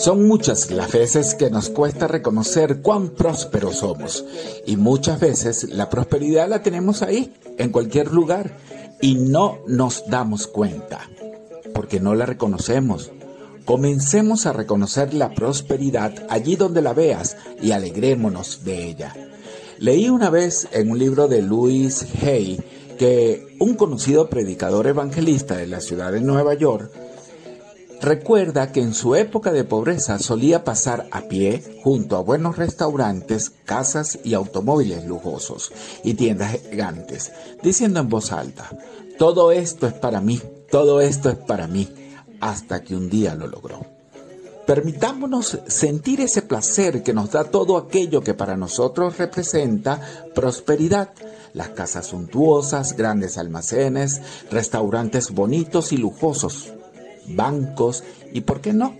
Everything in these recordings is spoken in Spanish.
Son muchas las veces que nos cuesta reconocer cuán prósperos somos y muchas veces la prosperidad la tenemos ahí, en cualquier lugar, y no nos damos cuenta, porque no la reconocemos. Comencemos a reconocer la prosperidad allí donde la veas y alegrémonos de ella. Leí una vez en un libro de Louis Hay que un conocido predicador evangelista de la ciudad de Nueva York Recuerda que en su época de pobreza solía pasar a pie junto a buenos restaurantes, casas y automóviles lujosos y tiendas gigantes, diciendo en voz alta, todo esto es para mí, todo esto es para mí, hasta que un día lo logró. Permitámonos sentir ese placer que nos da todo aquello que para nosotros representa prosperidad. Las casas suntuosas, grandes almacenes, restaurantes bonitos y lujosos, bancos y, ¿por qué no?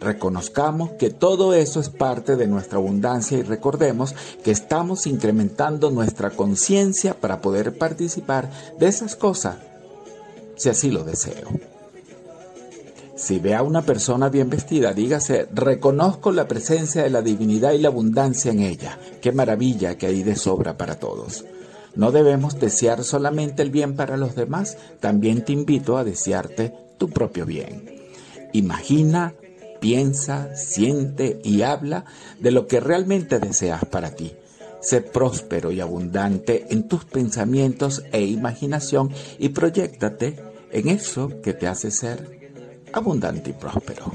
Reconozcamos que todo eso es parte de nuestra abundancia y recordemos que estamos incrementando nuestra conciencia para poder participar de esas cosas, si así lo deseo. Si ve a una persona bien vestida, dígase, reconozco la presencia de la divinidad y la abundancia en ella. Qué maravilla que hay de sobra para todos. No debemos desear solamente el bien para los demás, también te invito a desearte tu propio bien. Imagina, piensa, siente y habla de lo que realmente deseas para ti. Sé próspero y abundante en tus pensamientos e imaginación y proyectate en eso que te hace ser abundante y próspero.